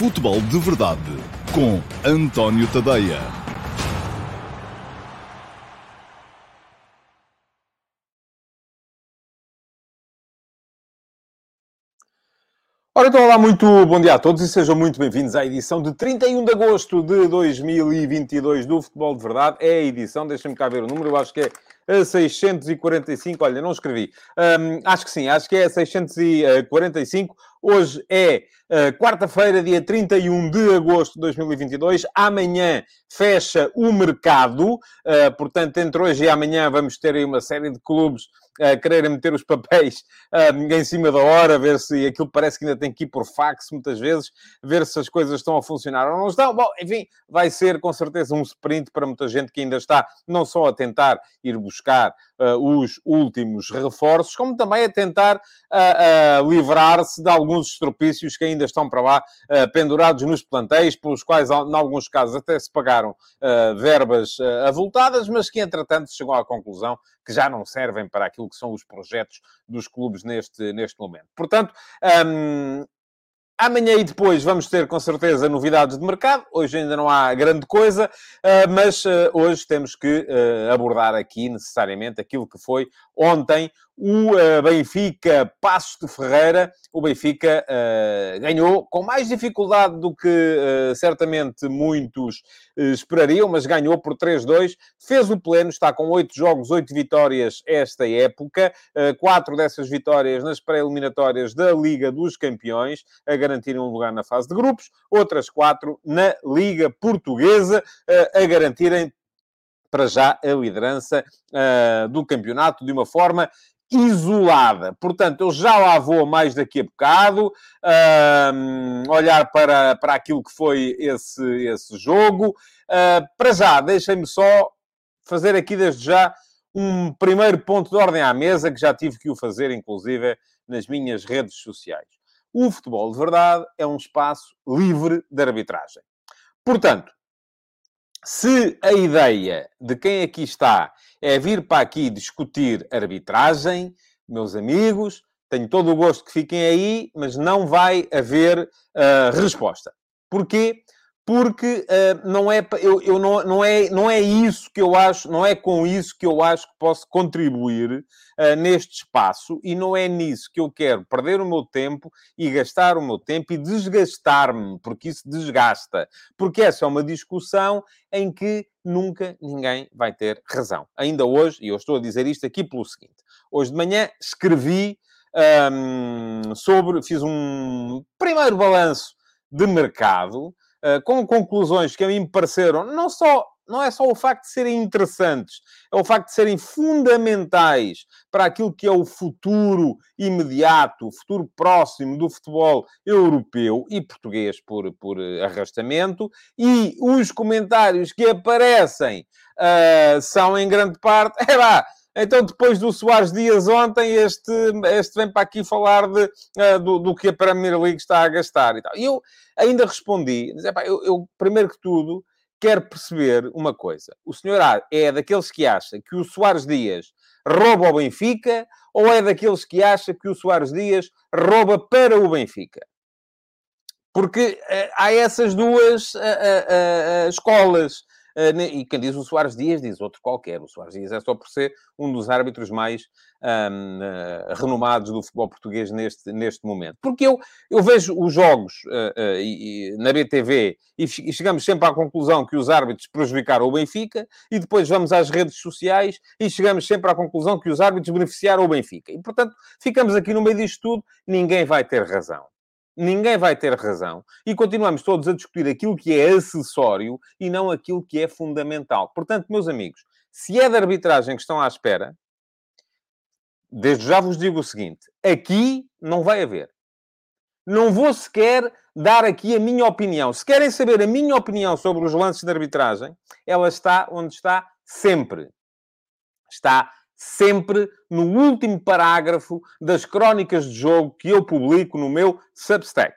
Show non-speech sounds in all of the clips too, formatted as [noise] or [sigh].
Futebol de Verdade com António Tadeia. Ora, então, olá, muito bom dia a todos e sejam muito bem-vindos à edição de 31 de agosto de 2022 do Futebol de Verdade. É a edição, deixem-me cá ver o número, eu acho que é a 645. Olha, não escrevi. Hum, acho que sim, acho que é a 645. Hoje é uh, quarta-feira, dia 31 de agosto de 2022. Amanhã fecha o mercado. Uh, portanto, entre hoje e amanhã vamos ter aí uma série de clubes a quererem meter os papéis uh, em cima da hora, ver se aquilo parece que ainda tem que ir por fax muitas vezes, ver se as coisas estão a funcionar ou não estão. Bom, enfim, vai ser com certeza um sprint para muita gente que ainda está não só a tentar ir buscar uh, os últimos reforços, como também a tentar uh, livrar-se de alguns estropícios que ainda estão para lá pendurados nos plantéis, pelos quais, em alguns casos, até se pagaram verbas avultadas, mas que, entretanto, chegou à conclusão que já não servem para aquilo que são os projetos dos clubes neste, neste momento. Portanto, hum, Amanhã e depois vamos ter, com certeza, novidades de mercado. Hoje ainda não há grande coisa, eh, mas eh, hoje temos que eh, abordar aqui, necessariamente, aquilo que foi ontem o uh, Benfica Passos de Ferreira. O Benfica uh, ganhou com mais dificuldade do que uh, certamente muitos esperariam, mas ganhou por 3-2. Fez o pleno, está com 8 jogos, 8 vitórias esta época. quatro dessas vitórias nas pré-eliminatórias da Liga dos Campeões, a garantirem um lugar na fase de grupos. Outras quatro na Liga Portuguesa, a garantirem para já a liderança uh, do campeonato de uma forma isolada. Portanto, eu já lá vou mais daqui a bocado, olhar para, para aquilo que foi esse, esse jogo. Uh, para já, deixem-me só fazer aqui desde já um primeiro ponto de ordem à mesa, que já tive que o fazer, inclusive, nas minhas redes sociais. O futebol de verdade é um espaço livre de arbitragem. Portanto, se a ideia de quem aqui está é vir para aqui discutir arbitragem, meus amigos, tenho todo o gosto que fiquem aí, mas não vai haver uh, resposta. Porquê? Porque uh, não é eu, eu não, não, é não é isso que eu acho não é com isso que eu acho que posso contribuir uh, neste espaço. E não é nisso que eu quero perder o meu tempo e gastar o meu tempo e desgastar-me porque isso desgasta. Porque essa é uma discussão em que nunca ninguém vai ter razão. Ainda hoje e eu estou a dizer isto aqui pelo seguinte hoje de manhã escrevi um, sobre fiz um primeiro balanço de mercado com conclusões que a mim me pareceram, não só não é só o facto de serem interessantes, é o facto de serem fundamentais para aquilo que é o futuro imediato, o futuro próximo do futebol europeu e português por, por arrastamento, e os comentários que aparecem uh, são, em grande parte, [laughs] é lá, então, depois do Soares Dias ontem, este, este vem para aqui falar de, uh, do, do, que a Premier League está a gastar e tal. E eu ainda respondi, eu, eu, primeiro que tudo, quero perceber uma coisa. O senhor é daqueles que acha que o Soares Dias rouba o Benfica ou é daqueles que acha que o Soares Dias rouba para o Benfica? Porque uh, há essas duas uh, escolas. Ah, e quem diz o Soares Dias diz outro qualquer. O Soares Dias é só por ser um dos árbitros mais ah, renomados do futebol português neste, neste momento. Porque eu, eu vejo os jogos uh, uh, na BTV e, e, chegamos sempre à conclusão que os árbitros prejudicaram o Benfica e depois vamos às redes sociais e chegamos sempre à conclusão que os árbitros beneficiaram o Benfica. E, portanto, ficamos aqui no meio disto tudo, ninguém vai ter razão ninguém vai ter razão e continuamos todos a discutir aquilo que é acessório e não aquilo que é fundamental. Portanto, meus amigos, se é de arbitragem que estão à espera, desde já vos digo o seguinte: aqui não vai haver. Não vou sequer dar aqui a minha opinião. Se querem saber a minha opinião sobre os lances de arbitragem, ela está onde está sempre. Está sempre no último parágrafo das crónicas de jogo que eu publico no meu Substack.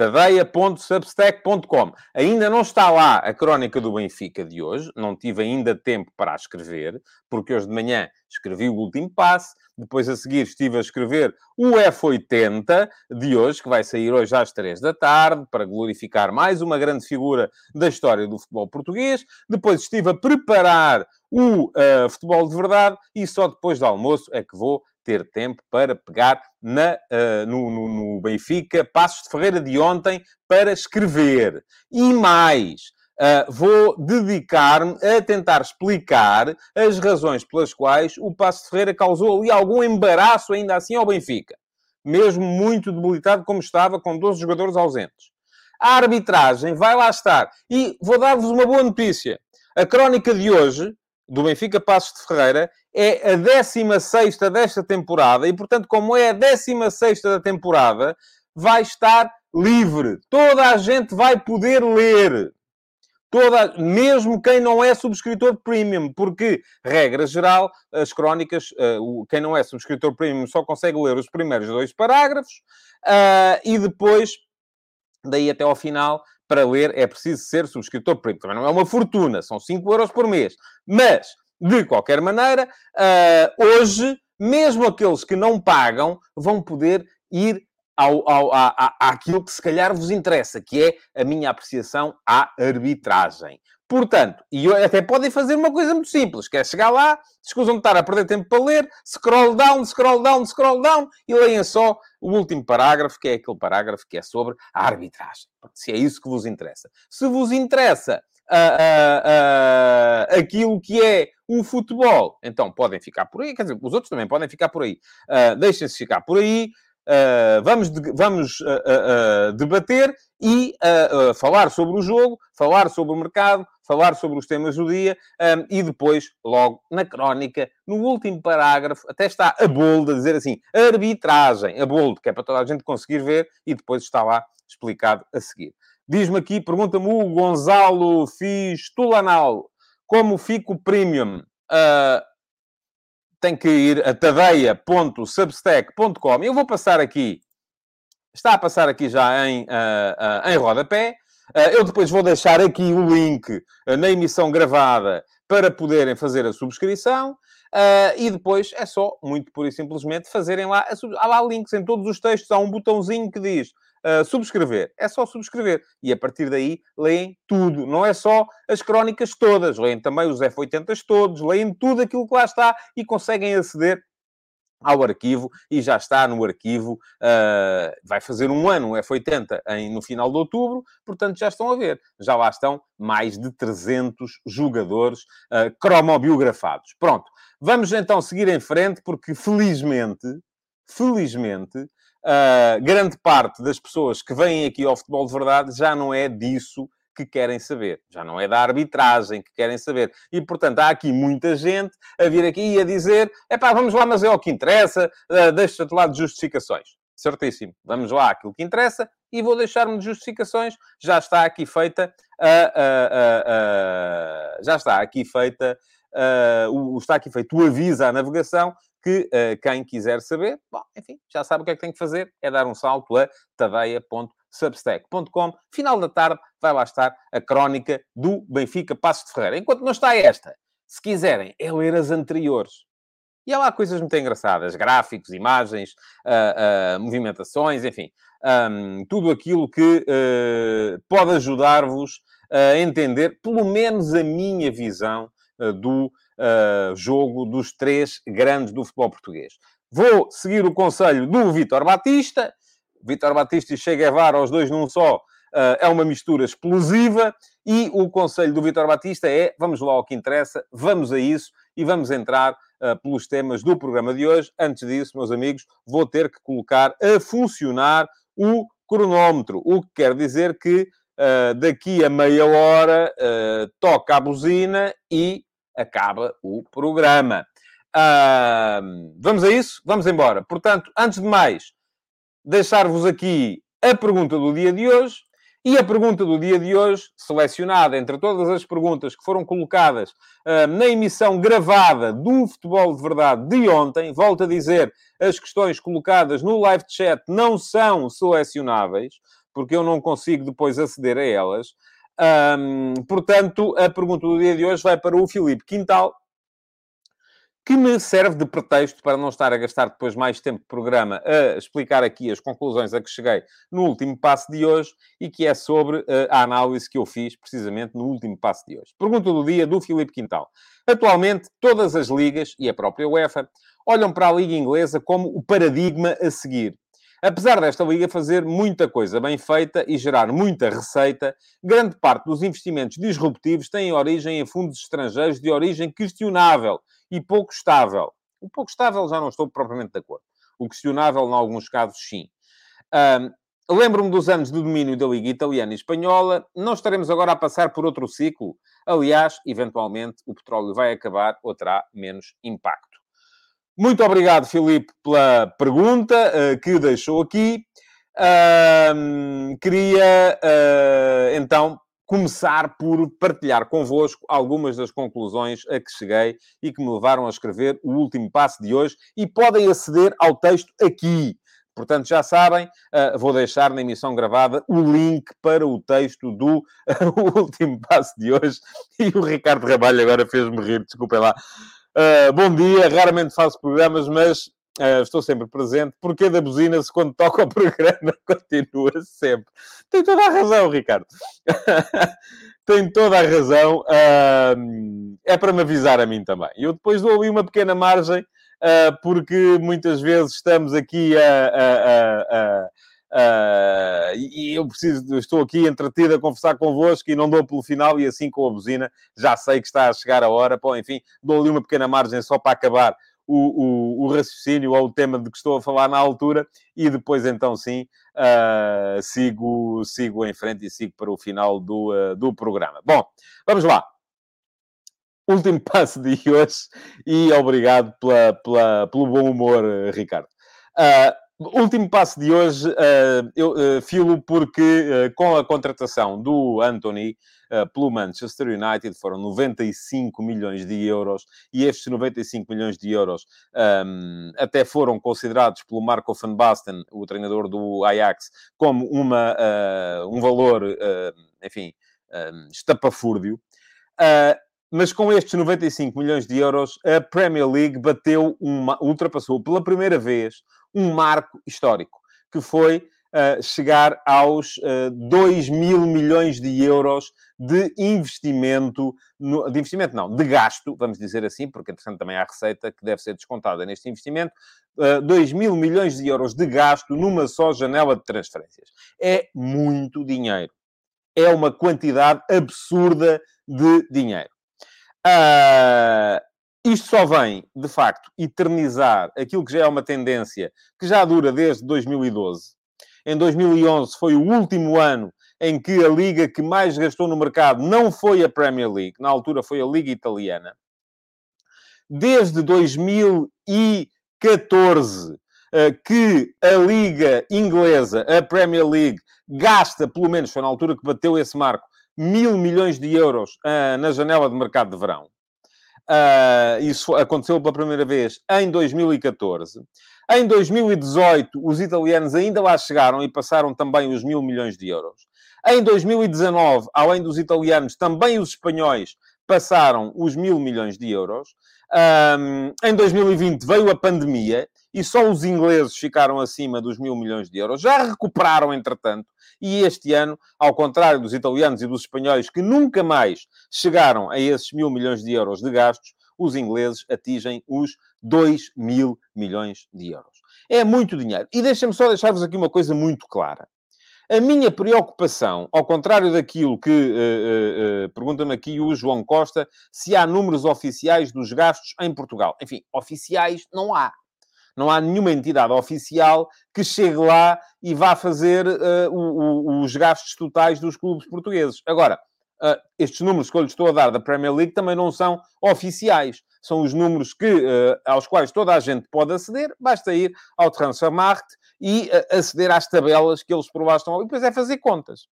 tadeia.substack.com. Ainda não está lá a crónica do Benfica de hoje, não tive ainda tempo para a escrever, porque hoje de manhã escrevi o último passe, depois a seguir estive a escrever o F80 de hoje, que vai sair hoje às três da tarde, para glorificar mais uma grande figura da história do futebol português. Depois estive a preparar o uh, futebol de verdade e só depois do almoço é que vou ter tempo para pegar na, uh, no, no, no, Benfica, Passos de Ferreira de ontem, para escrever. E mais, uh, vou dedicar-me a tentar explicar as razões pelas quais o Passos de Ferreira causou ali algum embaraço ainda assim ao Benfica. Mesmo muito debilitado como estava, com 12 jogadores ausentes. A arbitragem vai lá estar. E vou dar-vos uma boa notícia. A crónica de hoje, do Benfica Passos de Ferreira, é a 16 desta temporada e, portanto, como é a 16 da temporada, vai estar livre. Toda a gente vai poder ler. Toda, mesmo quem não é subscritor premium, porque, regra geral, as crónicas, uh, quem não é subscritor premium só consegue ler os primeiros dois parágrafos uh, e depois, daí até ao final, para ler é preciso ser subscritor premium. Também não é uma fortuna, são 5 euros por mês. Mas de qualquer maneira, uh, hoje, mesmo aqueles que não pagam vão poder ir ao, ao, àquilo que se calhar vos interessa, que é a minha apreciação à arbitragem. Portanto, e até podem fazer uma coisa muito simples, que é chegar lá, escusam de estar a perder tempo para ler, scroll down, scroll down, scroll down, e leem só o último parágrafo, que é aquele parágrafo que é sobre a arbitragem. Se é isso que vos interessa. Se vos interessa uh, uh, aquilo que é o futebol. Então podem ficar por aí, quer dizer, os outros também podem ficar por aí. Uh, Deixem-se ficar por aí. Uh, vamos de, vamos uh, debater e falar sobre o jogo, falar sobre o mercado, falar sobre os temas do dia um, e depois, logo na crónica, no último parágrafo, até está a bold a dizer assim: arbitragem, a bold, que é para toda a gente conseguir ver e depois está lá explicado a seguir. Diz-me aqui, pergunta-me o Gonzalo Fistulanal, como fico premium? Tem que ir a tadeia.substack.com. Eu vou passar aqui, está a passar aqui já em, uh, uh, em rodapé. Uh, eu depois vou deixar aqui o link na emissão gravada para poderem fazer a subscrição. Uh, e depois é só, muito pura e simplesmente, fazerem lá. Há lá links em todos os textos, há um botãozinho que diz subscrever. É só subscrever. E a partir daí leem tudo. Não é só as crónicas todas, leem também os F80 todos, leem tudo aquilo que lá está e conseguem aceder ao arquivo e já está no arquivo, uh, vai fazer um ano, o F80 em, no final de outubro, portanto já estão a ver, já lá estão mais de 300 jogadores uh, cromobiografados. Pronto, vamos então seguir em frente, porque felizmente, felizmente, uh, grande parte das pessoas que vêm aqui ao futebol de verdade já não é disso que querem saber, já não é da arbitragem que querem saber. E, portanto, há aqui muita gente a vir aqui e a dizer: é pá, vamos lá, mas é o que interessa, uh, deixa-te lá de justificações. Certíssimo, vamos lá, aquilo que interessa, e vou deixar-me de justificações. Já está aqui feita, uh, uh, já está aqui feita, o, está aqui feito o aviso à navegação que uh, quem quiser saber, bom, enfim, já sabe o que é que tem que fazer, é dar um salto a tadeia.substack.com. Final da tarde vai lá estar a crónica do Benfica Passos de Ferreira. Enquanto não está esta, se quiserem, é ler as anteriores. E há lá coisas muito engraçadas, gráficos, imagens, uh, uh, movimentações, enfim, um, tudo aquilo que pode ajudar-vos a entender, pelo menos a minha visão do uh, jogo dos três grandes do futebol português. Vou seguir o conselho do Vitor Batista. Vitor Batista e Che Guevara, os dois num só, uh, é uma mistura explosiva. E o conselho do Vitor Batista é: vamos lá ao que interessa, vamos a isso e vamos entrar uh, pelos temas do programa de hoje. Antes disso, meus amigos, vou ter que colocar a funcionar o cronómetro, o que quer dizer que uh, daqui a meia hora uh, toca a buzina e acaba o programa. Uh, vamos a isso? Vamos embora. Portanto, antes de mais, deixar-vos aqui a pergunta do dia de hoje. E a pergunta do dia de hoje, selecionada entre todas as perguntas que foram colocadas uh, na emissão gravada do Futebol de Verdade de ontem, volto a dizer, as questões colocadas no live chat não são selecionáveis. porque eu não consigo depois aceder a elas. Um, portanto, a pergunta do dia de hoje vai para o Filipe Quintal, que me serve de pretexto para não estar a gastar depois mais tempo de programa a explicar aqui as conclusões a que cheguei no último passo de hoje e que é sobre eh, a análise que eu fiz precisamente no último passo de hoje. Pergunta do dia do Filipe Quintal. Atualmente, todas as ligas e a própria UEFA olham para a Liga Inglesa como o paradigma a seguir. Apesar desta liga fazer muita coisa bem feita e gerar muita receita, grande parte dos investimentos disruptivos têm origem em fundos estrangeiros de origem questionável e pouco estável. O pouco estável já não estou propriamente de acordo. O questionável, em alguns casos, sim. Um, Lembro-me dos anos de domínio da Liga Italiana e Espanhola. Não estaremos agora a passar por outro ciclo. Aliás, eventualmente, o petróleo vai acabar ou terá menos impacto. Muito obrigado, Filipe, pela pergunta uh, que deixou aqui. Uh, queria, uh, então, começar por partilhar convosco algumas das conclusões a que cheguei e que me levaram a escrever o último passo de hoje e podem aceder ao texto aqui. Portanto, já sabem, uh, vou deixar na emissão gravada o link para o texto do [laughs] último passo de hoje. E o Ricardo Rabalho agora fez-me rir, desculpem lá. Uh, bom dia, raramente faço programas, mas Uh, estou sempre presente. Porquê da buzina-se quando toca o programa [laughs] continua sempre? Tem toda a razão, Ricardo. [laughs] Tem toda a razão. Uh, é para me avisar a mim também. Eu depois dou ali uma pequena margem, uh, porque muitas vezes estamos aqui a, a, a, Uh, e eu preciso, estou aqui entretido a conversar convosco e não dou pelo final, e assim com a buzina já sei que está a chegar a hora. Pô, enfim, dou-lhe uma pequena margem só para acabar o, o, o, raciocínio ou o tema de que estou a falar na altura e depois então sim uh, sigo, sigo em frente e sigo para o final do, uh, do programa. Bom, vamos lá. Último [laughs] passo de hoje e obrigado pela, pela, pelo bom humor, Ricardo. Uh, último passo de hoje, eu filo porque com a contratação do Anthony uh, pelo Manchester United, foram 95 milhões de euros, e estes 95 milhões de euros um, até foram considerados pelo Marco van Basten, o treinador do Ajax, como uma, uh, um valor, uh, enfim, estapafúrdio. mas com estes 95 milhões de euros, a Premier League bateu uma, ultrapassou pela primeira vez um marco histórico, que foi uh, chegar aos uh, 2 mil milhões de euros de investimento, no, de investimento não, de gasto, vamos dizer assim, porque, entretanto, também há receita que deve ser descontada neste investimento, uh, 2 mil milhões de euros de gasto numa só janela de transferências. É muito dinheiro. É uma quantidade absurda de dinheiro. Uh, isto só vem, de facto, eternizar aquilo que já é uma tendência que já dura desde 2012, em 2011 foi o último ano em que a liga que mais gastou no mercado não foi a Premier League, na altura foi a Liga Italiana. Desde 2014 eh, que a Liga Inglesa, a Premier League, gasta, pelo menos foi na altura que bateu esse marco, mil milhões de euros uh, na janela de mercado de verão. Uh, isso aconteceu pela primeira vez em 2014. Em 2018, os italianos ainda lá chegaram e passaram também os mil milhões de euros. Em 2019, além dos italianos, também os espanhóis passaram os mil milhões de euros. Um, em 2020 veio a pandemia e só os ingleses ficaram acima dos mil milhões de euros. Já recuperaram, entretanto, e este ano, ao contrário dos italianos e dos espanhóis, que nunca mais chegaram a esses mil milhões de euros de gastos, os ingleses atingem os 2 mil milhões de euros. É muito dinheiro. E deixem-me só deixar-vos aqui uma coisa muito clara. A minha preocupação, ao contrário daquilo que uh, uh, uh, pergunta-me aqui o João Costa, se há números oficiais dos gastos em Portugal. Enfim, oficiais não há. Não há nenhuma entidade oficial que chegue lá e vá fazer o, o, os gastos totais dos clubes portugueses. Agora, uh, estes números que eu lhe estou a dar da Premier League também não são oficiais. São os números que, uh, aos quais toda a gente pode aceder. Basta ir ao Transfermarkt e uh, aceder às tabelas que eles por lá estão ali. Depois é fazer contas.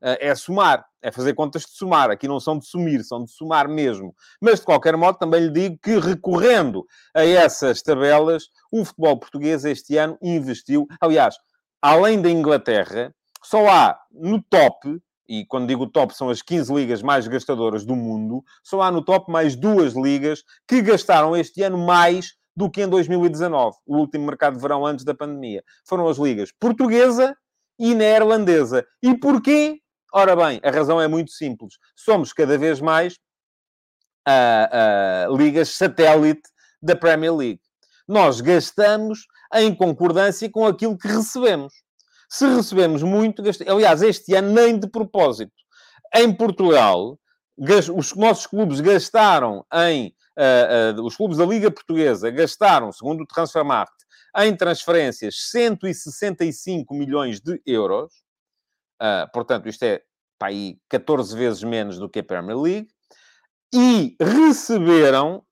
É somar. É fazer contas de somar. Aqui não são de sumir, são de somar mesmo. Mas, de qualquer modo, também lhe digo que, recorrendo a essas tabelas, o futebol português este ano investiu... Aliás, além da Inglaterra, Só há no top, e quando digo top são as 15 ligas mais gastadoras do mundo, só há no top mais duas ligas que gastaram este ano mais do que em 2019, o último mercado de verão antes da pandemia. Foram as ligas portuguesa e neerlandesa. E porquê? Ora bem, a razão é muito simples. Somos cada vez mais uh, uh, ligas satélite da Premier League. Nós gastamos em concordância com aquilo que recebemos. Se recebemos muito, gastamos... aliás, este ano nem de propósito. Em Portugal, os nossos clubes gastaram em uh, os clubes da Liga Portuguesa gastaram, segundo o Transfermarkt, em transferências 165 milhões de euros. Uh, portanto, isto é para aí 14 vezes menos do que a Premier League. E receberam,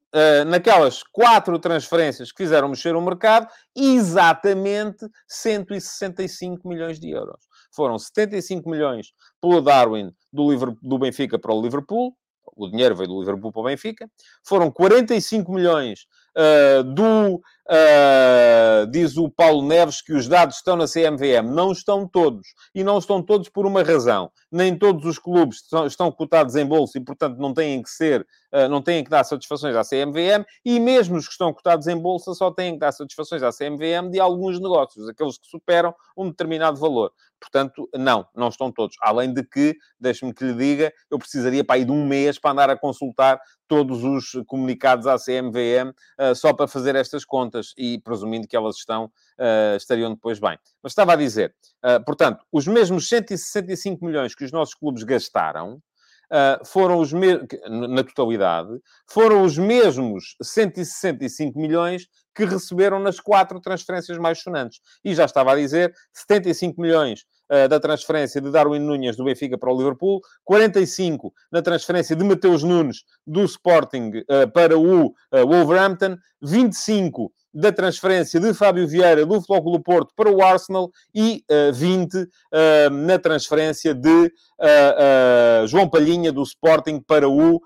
naquelas quatro transferências que fizeram mexer o mercado, exatamente 165 milhões de euros. Foram 75 milhões pelo Darwin do, Liverpool, do Benfica para o Liverpool, o dinheiro veio do Liverpool para o Benfica. Foram 45 milhões uh, do, uh, diz o Paulo Neves, que os dados estão na CMVM. Não estão todos. E não estão todos por uma razão. Nem todos os clubes estão, estão cotados em bolsa e, portanto, não têm que ser, uh, não têm que dar satisfações à CMVM. E mesmo os que estão cotados em bolsa só têm que dar satisfações à CMVM de alguns negócios, aqueles que superam um determinado valor. Portanto, não, não estão todos. Além de que, deixe-me que lhe diga, eu precisaria para ir de um mês para andar a consultar todos os comunicados à CMVM uh, só para fazer estas contas e presumindo que elas estão, uh, estariam depois bem. Mas estava a dizer, uh, portanto, os mesmos 165 milhões que os nossos clubes gastaram, Uh, foram os mesmos, na totalidade, foram os mesmos 165 milhões que receberam nas quatro transferências mais sonantes. E já estava a dizer, 75 milhões uh, da transferência de Darwin Nunes do Benfica para o Liverpool, 45 na transferência de Mateus Nunes do Sporting uh, para o uh, Wolverhampton, 25 da transferência de Fábio Vieira do Futebol Clube Porto para o Arsenal e uh, 20 uh, na transferência de uh, João Palhinha do Sporting para o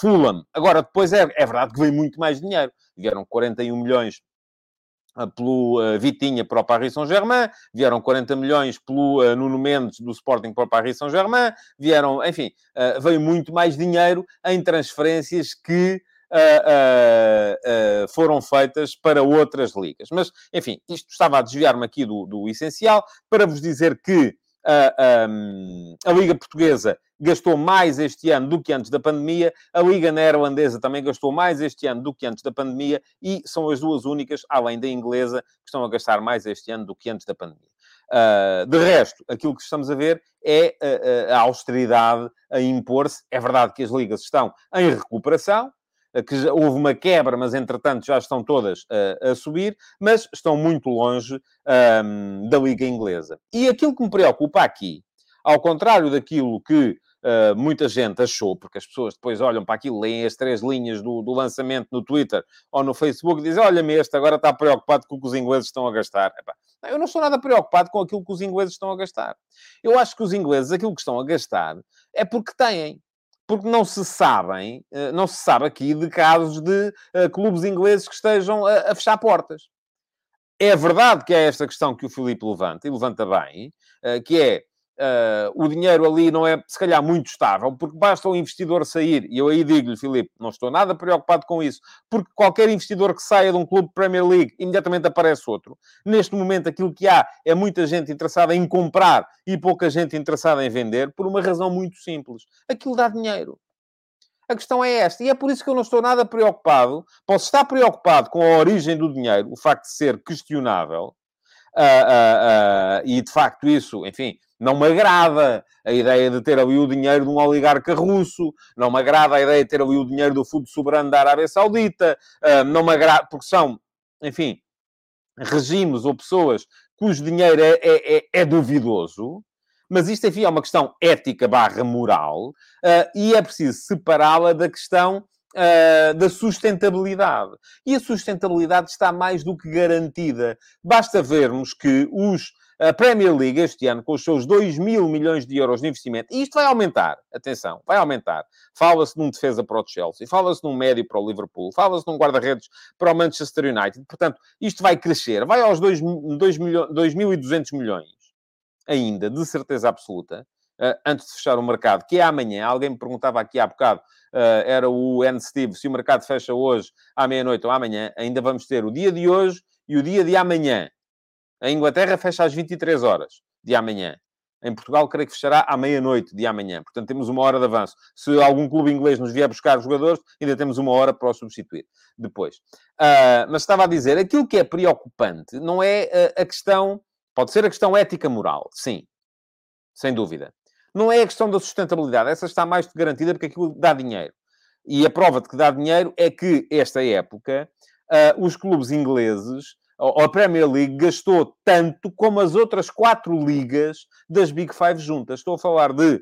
Fulham. Agora, depois é, é verdade que veio muito mais dinheiro. Vieram 41 milhões pelo uh, Vitinha para o Paris Saint-Germain, vieram 40 milhões pelo uh, Nuno Mendes do Sporting para o Paris Saint-Germain, vieram, enfim, uh, veio muito mais dinheiro em transferências que foram feitas para outras ligas. Mas, enfim, isto estava a desviar-me aqui do, do essencial para vos dizer que a, a, a Liga Portuguesa gastou mais este ano do que antes da pandemia, a Liga Neerlandesa também gastou mais este ano do que antes da pandemia e são as duas únicas, além da inglesa, que estão a gastar mais este ano do que antes da pandemia. Uh, de resto, aquilo que estamos a ver é a, a austeridade a impor-se. É verdade que as ligas estão em recuperação, que já, houve uma quebra, mas entretanto já estão todas uh, a subir, mas estão muito longe um, da Liga Inglesa. E aquilo que me preocupa aqui, ao contrário daquilo que uh, muita gente achou, porque as pessoas depois olham para aquilo, leem as três linhas do, do lançamento no Twitter ou no Facebook e dizem: Olha-me, este agora está preocupado com o que os ingleses estão a gastar. Epá, eu não sou nada preocupado com aquilo que os ingleses estão a gastar. Eu acho que os ingleses, aquilo que estão a gastar, é porque têm porque não se sabem, eh, não se sabe aqui de casos de uh, clubes ingleses que estejam a, a, fechar portas. É verdade que é esta questão que o Filipe levanta, e levanta bem, uh, que é uh, o dinheiro ali não é, se calhar, muito estável, porque basta o investidor sair, e eu aí digo-lhe, Filipe, não estou nada preocupado com isso, porque qualquer investidor que saia de um clube Premier League, imediatamente aparece outro. Neste momento, aquilo que há é muita gente interessada em comprar e pouca gente interessada em vender, por uma razão muito simples. Aquilo dá dinheiro. A questão é esta, e é por isso que eu não estou nada preocupado. Posso estar preocupado com a origem do dinheiro, o facto de ser questionável, uh, uh, uh, e de facto isso, enfim, não me agrada a ideia de ter ali o dinheiro de um oligarca russo, não me agrada a ideia de ter ali o dinheiro do Fundo Soberano da Arábia Saudita, uh, não me agrada, porque são, enfim, regimes ou pessoas cujo dinheiro é, é, é, é duvidoso, mas isto, enfim, é uma questão ética barra moral, uh, e é preciso separá-la da questão Uh, da sustentabilidade. E a sustentabilidade está mais do que garantida. Basta vermos que os a Premier League este ano, com os seus 2 mil milhões de euros de investimento, e isto vai aumentar, atenção, vai aumentar. Fala-se num defesa para o Chelsea, fala-se num médio para o Liverpool, fala-se num guarda-redes para o Manchester United. Portanto, isto vai crescer, vai aos 2.200 milhões. ainda, de certeza absoluta, uh, antes de fechar o mercado, que é amanhã. Alguém me perguntava aqui há bocado, uh, era o N. Steve, se o mercado fecha hoje, à meia-noite ou amanhã. Ainda vamos ter o dia de hoje e o dia de amanhã. A Inglaterra fecha às 23 horas de amanhã. Em Portugal, creio que fechará à meia-noite de amanhã. Portanto, temos uma hora de avanço. Se algum clube inglês nos vier buscar jogadores, ainda temos uma hora para o substituir depois. Uh, mas estava a dizer, aquilo que é preocupante não é a, a questão... Pode ser a questão ética-moral, sim. Sem dúvida. Não é a questão da sustentabilidade. Essa está mais garantida porque aquilo dá dinheiro. E a prova de que dá dinheiro é que, esta época, uh, os clubes ingleses a Premier League gastou tanto como as outras quatro ligas das Big Five juntas. Estou a falar de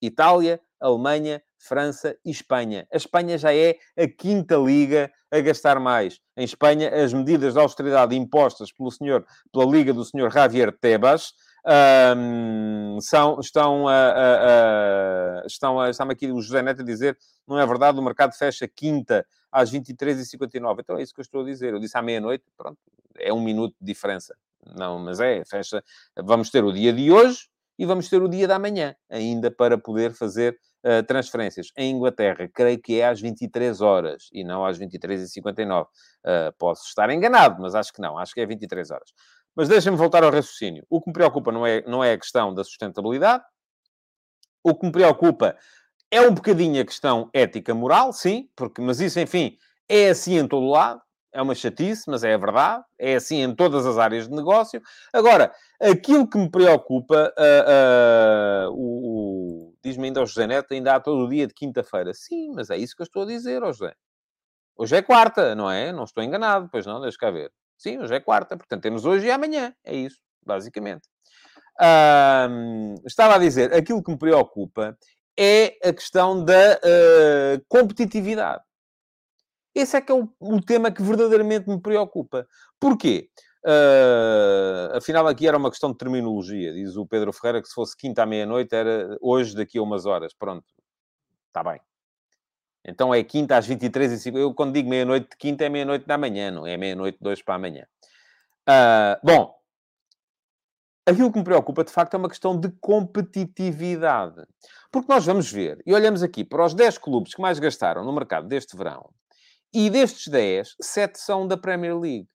Itália, Alemanha, França e Espanha. A Espanha já é a quinta liga a gastar mais. Em Espanha, as medidas de austeridade impostas pelo senhor, pela liga do senhor Javier Tebas um, são, estão a, a, a, estão aqui o José Neto a dizer, não é verdade, o mercado fecha quinta às 23h59. Então é isso que eu estou a dizer. Eu disse à meia-noite, pronto, é um minuto de diferença. Não, mas é, fecha. Vamos ter o dia de hoje e vamos ter o dia da manhã, ainda para poder fazer uh, transferências. Em Inglaterra, creio que é às 23 horas e não às 23h59. Uh, eh, posso estar enganado, mas acho que não, acho que é 23 horas. Mas deixem-me voltar ao raciocínio. O que me preocupa não é, não é a questão da sustentabilidade. O que me preocupa é um bocadinho a questão ética-moral, sim, porque, mas isso, enfim, é assim em todo lado. É uma chatice, mas é a verdade. É assim em todas as áreas de negócio. Agora, aquilo que me preocupa, uh, uh, o, o diz-me ainda ao José Neto, ainda há todo o dia de quinta-feira. Sim, mas é isso que eu estou a dizer, José. Hoje é quarta, não é? Não estou enganado, pois não, deixa cá ver. Sim, hoje é quarta, portanto temos hoje e amanhã. É isso, basicamente. estava a dizer, aquilo que me preocupa é a questão da uh, competitividade. Esse é que é o, o, tema que verdadeiramente me preocupa. Porquê? Uh, afinal, aqui era uma questão de terminologia. Diz o Pedro Ferreira que se fosse quinta à meia-noite era hoje, daqui a umas horas. Pronto, está bem. Então é quinta às 23h50. Eu, quando digo meia-noite de quinta, é meia-noite da manhã, não é meia-noite de hoje para amanhã. Uh, bom, aquilo que me preocupa, de facto, é uma questão de competitividade. Porque nós vamos ver, e olhamos aqui para os 10 clubes que mais gastaram no mercado deste verão, e destes 10, 7 são da Premier League.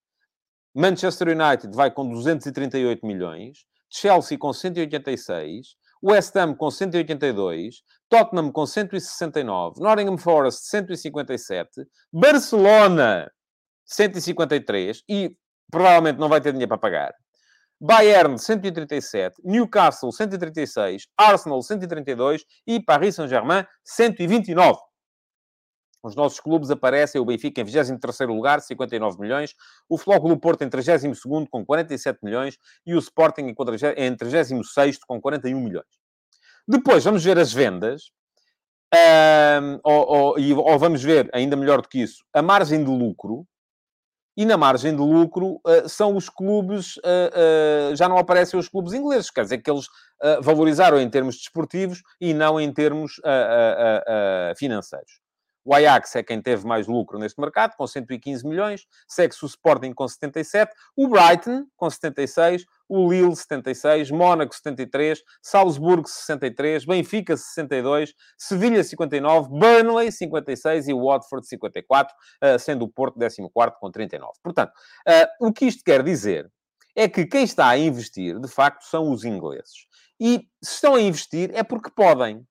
Manchester United vai com 238 milhões, Chelsea com 186, West Ham com 182, Tottenham com 169, Nottingham Forest 157, Barcelona 153 e provavelmente não vai ter dinheiro para pagar. Bayern 137, Newcastle 136, Arsenal 132 e Paris Saint-Germain 129. Os nossos clubes aparecem, o Benfica em 23º lugar, 59 milhões, o Flóculo Porto em 32º com 47 milhões e o Sporting em 36º com 41 milhões. Depois vamos ver as vendas, um, ou, ou, ou, vamos ver, ainda melhor do que isso, a margem de lucro, e na margem de lucro uh, são os clubes, uh, uh, já não aparecem os clubes ingleses, quer dizer que eles valorizaram em termos desportivos e não em termos financeiros. O Ajax é quem teve mais lucro neste mercado, com 115 milhões. Segue-se o Sporting com 77. O Brighton com 76. O Lille 76. Mónaco 73. Salzburgo 63. Benfica 62. Sevilha 59. Burnley 56. E Watford 54, eh, sendo o Porto 14 com 39. Portanto, eh, o que isto quer dizer é que quem está a investir, de facto, são os ingleses. E se estão a investir é porque podem.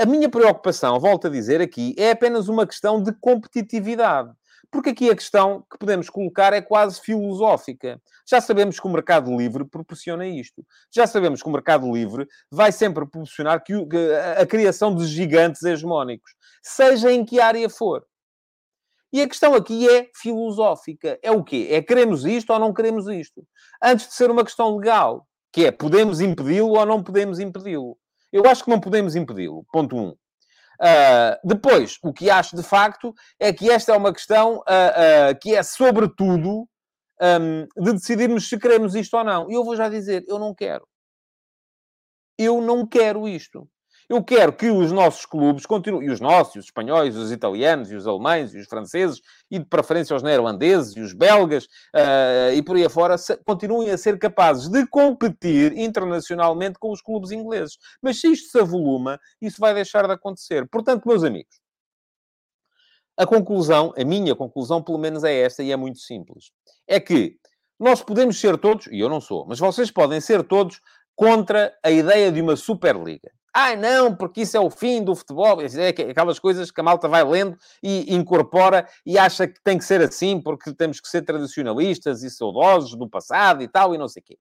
A minha preocupação, volto a dizer aqui, é apenas uma questão de competitividade. Porque aqui a questão que podemos colocar é quase filosófica. Já sabemos que o mercado livre proporciona isto. Já sabemos que o mercado livre vai sempre proporcionar que a criação de gigantes hegemónicos, seja em que área for. E a questão aqui é filosófica. É o quê? É queremos isto ou não queremos isto? Antes de ser uma questão legal, que é podemos impedi-lo ou não podemos impedi-lo. Eu acho que não podemos impedi-lo. Ponto 1. Um. Uh, depois, o que acho de facto é que esta é uma questão uh, uh, que é, sobretudo, um, de decidirmos se queremos isto ou não. E eu vou já dizer, eu não quero. Eu não quero isto. Eu quero que os nossos clubes continuem, e os nossos, os espanhóis, os italianos, e os alemães, e os franceses, e de preferência os neerlandeses, e os belgas, uh, e por aí afora, continuem a ser capazes de competir internacionalmente com os clubes ingleses. Mas se isto se avoluma, isso vai deixar de acontecer. Portanto, meus amigos, a conclusão, a minha conclusão, pelo menos é esta, e é muito simples. É que nós podemos ser todos, e eu não sou, mas vocês podem ser todos contra a ideia de uma Superliga. Ai, não, porque isso é o fim do futebol. É aquelas coisas que a malta vai lendo e incorpora e acha que tem que ser assim porque temos que ser tradicionalistas e saudosos do passado e tal e não sei o quê.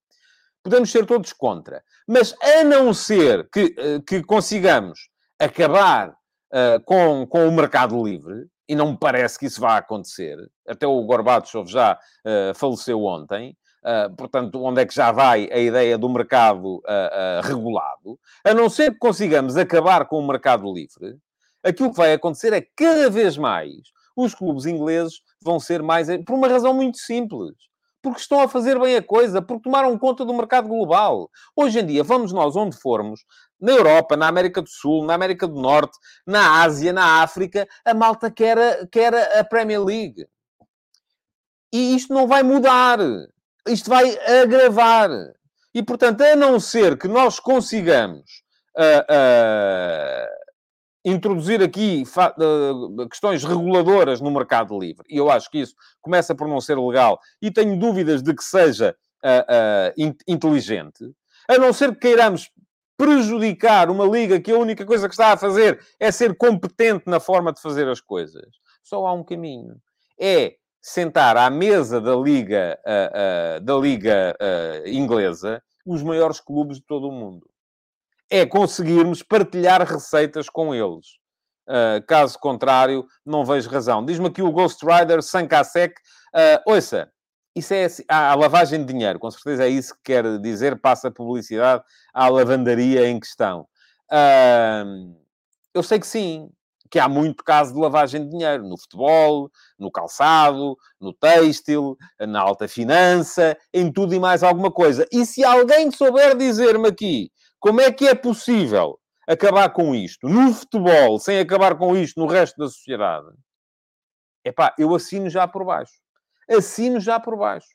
Podemos ser todos contra. Mas a não ser que, eh, que consigamos acabar uh, com, com o mercado livre, e não me parece que isso vá acontecer, até o Gorbachev já uh, faleceu ontem, Uh, portanto, onde é que já vai a ideia do mercado uh, uh, regulado, a não ser que consigamos acabar com o mercado livre, aquilo que vai acontecer é que cada vez mais os clubes ingleses vão ser mais. por uma razão muito simples. Porque estão a fazer bem a coisa, porque tomaram conta do mercado global. Hoje em dia, vamos nós onde formos, na Europa, na América do Sul, na América do Norte, na Ásia, na África, a malta quer, quer a Premier League. E isto não vai mudar isto vai agravar. E, portanto, a não ser que nós consigamos uh, uh, introduzir aqui uh, questões reguladoras no mercado livre, e eu acho que isso começa por não ser legal, e tenho dúvidas de que seja in inteligente, a não ser que queiramos prejudicar uma liga que a única coisa que está a fazer é ser competente na forma de fazer as coisas, só há um caminho. É sentar à mesa da Liga, uh, uh, da Liga uh, Inglesa os maiores clubes de todo o mundo. É conseguirmos partilhar receitas com eles. caso contrário, não vejo razão. Diz-me aqui o Ghost Rider Sankasek. Uh, ouça, isso é assim, a lavagem de dinheiro, com certeza é isso que quer dizer, passa publicidade à lavandaria em questão. eu sei que sim, que há muito caso de lavagem de dinheiro no futebol, no calçado, no têxtil, na alta finança, em tudo e mais alguma coisa. E se alguém souber dizer-me aqui como é que é possível acabar com isto no futebol, sem acabar com isto no resto da sociedade, epá, eu assino já por baixo. Assino já por baixo.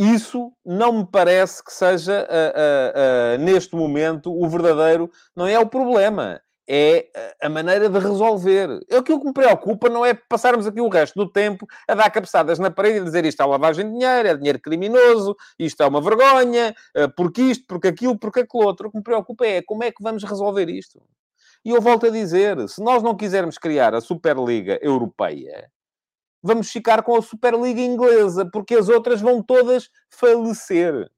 Isso não me parece que seja, uh, uh, uh, neste momento, o verdadeiro... Não é o problema é a maneira de resolver. Aquilo que me preocupa não é passarmos aqui o resto do tempo a dar cabeçadas na parede e dizer isto é lavagem de dinheiro, é dinheiro criminoso, isto é uma vergonha, eh, porque isto, porque aquilo, porque aquilo outro. O que me preocupa é como é que vamos resolver isto. E eu volto a dizer, se nós não quisermos criar a Superliga Europeia, vamos ficar com a Superliga Inglesa, porque as outras vão todas falecer.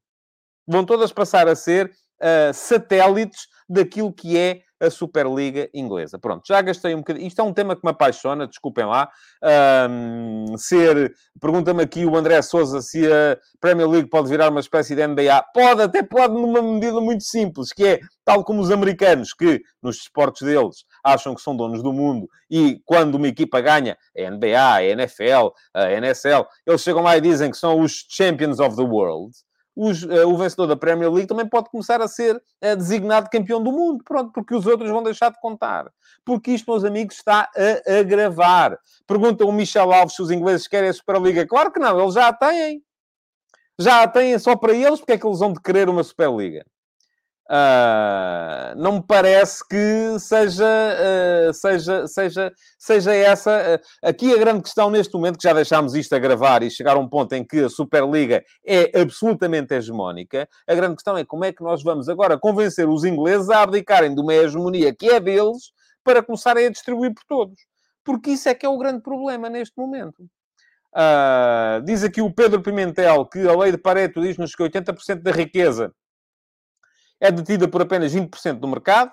Vão todas passar a ser uh, satélites daquilo que é a Superliga Inglesa. Pronto, já gastei um bocadinho. Isto é um tema que me apaixona, desculpem lá. Um, ser. Pergunta-me aqui o André Souza se a Premier League pode virar uma espécie de NBA. Pode, até pode, numa medida muito simples, que é tal como os americanos, que nos esportes deles acham que são donos do mundo e quando uma equipa ganha, a NBA, a NFL, a NSL, eles chegam lá e dizem que são os Champions of the World os, uh, o vencedor da Premier League também pode começar a ser uh, designado campeão do mundo. Pronto, porque os outros vão deixar de contar. Porque isto, meus amigos, está a agravar. Pergunta o Michel Alves se os ingleses querem a Superliga. Claro que não, eles já a têm. Já a têm só para eles, porque é que eles vão de querer uma Superliga? Uh, não me parece que seja, uh, seja, seja, seja essa. Uh, aqui a grande questão neste momento, que já deixámos isto a gravar e chegar a um ponto em que a Superliga é absolutamente hegemónica, a grande questão é como é que nós vamos agora convencer os ingleses a abdicarem de uma hegemonia que é deles para começarem a distribuir por todos. Porque isso é que é o grande problema neste momento. diz aqui o Pedro Pimentel que a lei de Pareto diz-nos que 80% da riqueza é detida por apenas 20% do mercado